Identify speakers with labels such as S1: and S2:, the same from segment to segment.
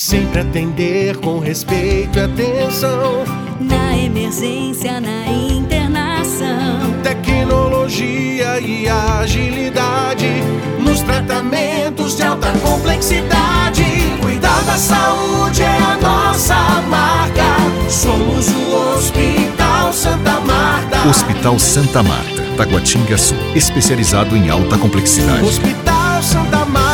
S1: Sempre atender com respeito e atenção.
S2: Na emergência, na internação.
S1: Tecnologia e agilidade. Nos tratamentos de alta complexidade. Cuidar da saúde é a nossa marca. Somos o Hospital Santa Marta.
S3: Hospital Santa Marta, Taguatinga Sul. Especializado em alta complexidade.
S1: Hospital Santa Marta.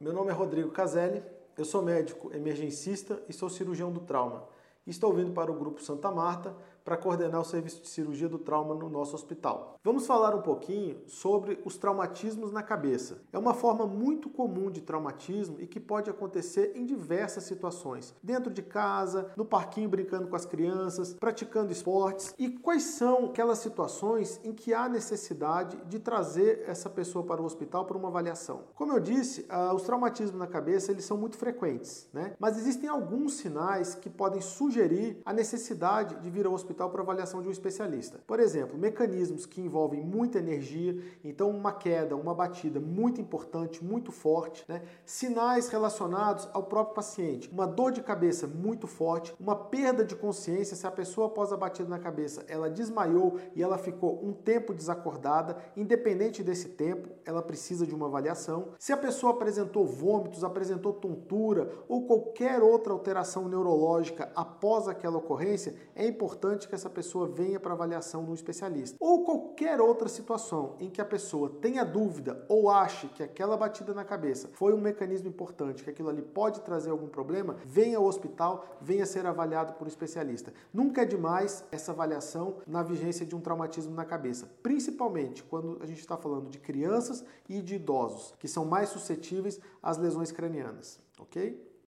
S4: Meu nome é Rodrigo Caselli, eu sou médico emergencista e sou cirurgião do trauma. Estou vindo para o Grupo Santa Marta para coordenar o serviço de cirurgia do trauma no nosso hospital. Vamos falar um pouquinho sobre os traumatismos na cabeça. É uma forma muito comum de traumatismo e que pode acontecer em diversas situações. Dentro de casa, no parquinho brincando com as crianças, praticando esportes. E quais são aquelas situações em que há necessidade de trazer essa pessoa para o hospital para uma avaliação? Como eu disse, ah, os traumatismos na cabeça eles são muito frequentes, né? Mas existem alguns sinais que podem sugerir a necessidade de vir ao hospital hospital para avaliação de um especialista. Por exemplo, mecanismos que envolvem muita energia, então uma queda, uma batida muito importante, muito forte, né? sinais relacionados ao próprio paciente, uma dor de cabeça muito forte, uma perda de consciência, se a pessoa após a batida na cabeça ela desmaiou e ela ficou um tempo desacordada, independente desse tempo, ela precisa de uma avaliação. Se a pessoa apresentou vômitos, apresentou tontura ou qualquer outra alteração neurológica após aquela ocorrência, é importante importante que essa pessoa venha para avaliação de um especialista. Ou qualquer outra situação em que a pessoa tenha dúvida ou ache que aquela batida na cabeça foi um mecanismo importante, que aquilo ali pode trazer algum problema, venha ao hospital, venha ser avaliado por um especialista. Nunca é demais essa avaliação na vigência de um traumatismo na cabeça, principalmente quando a gente está falando de crianças e de idosos, que são mais suscetíveis às lesões cranianas, ok?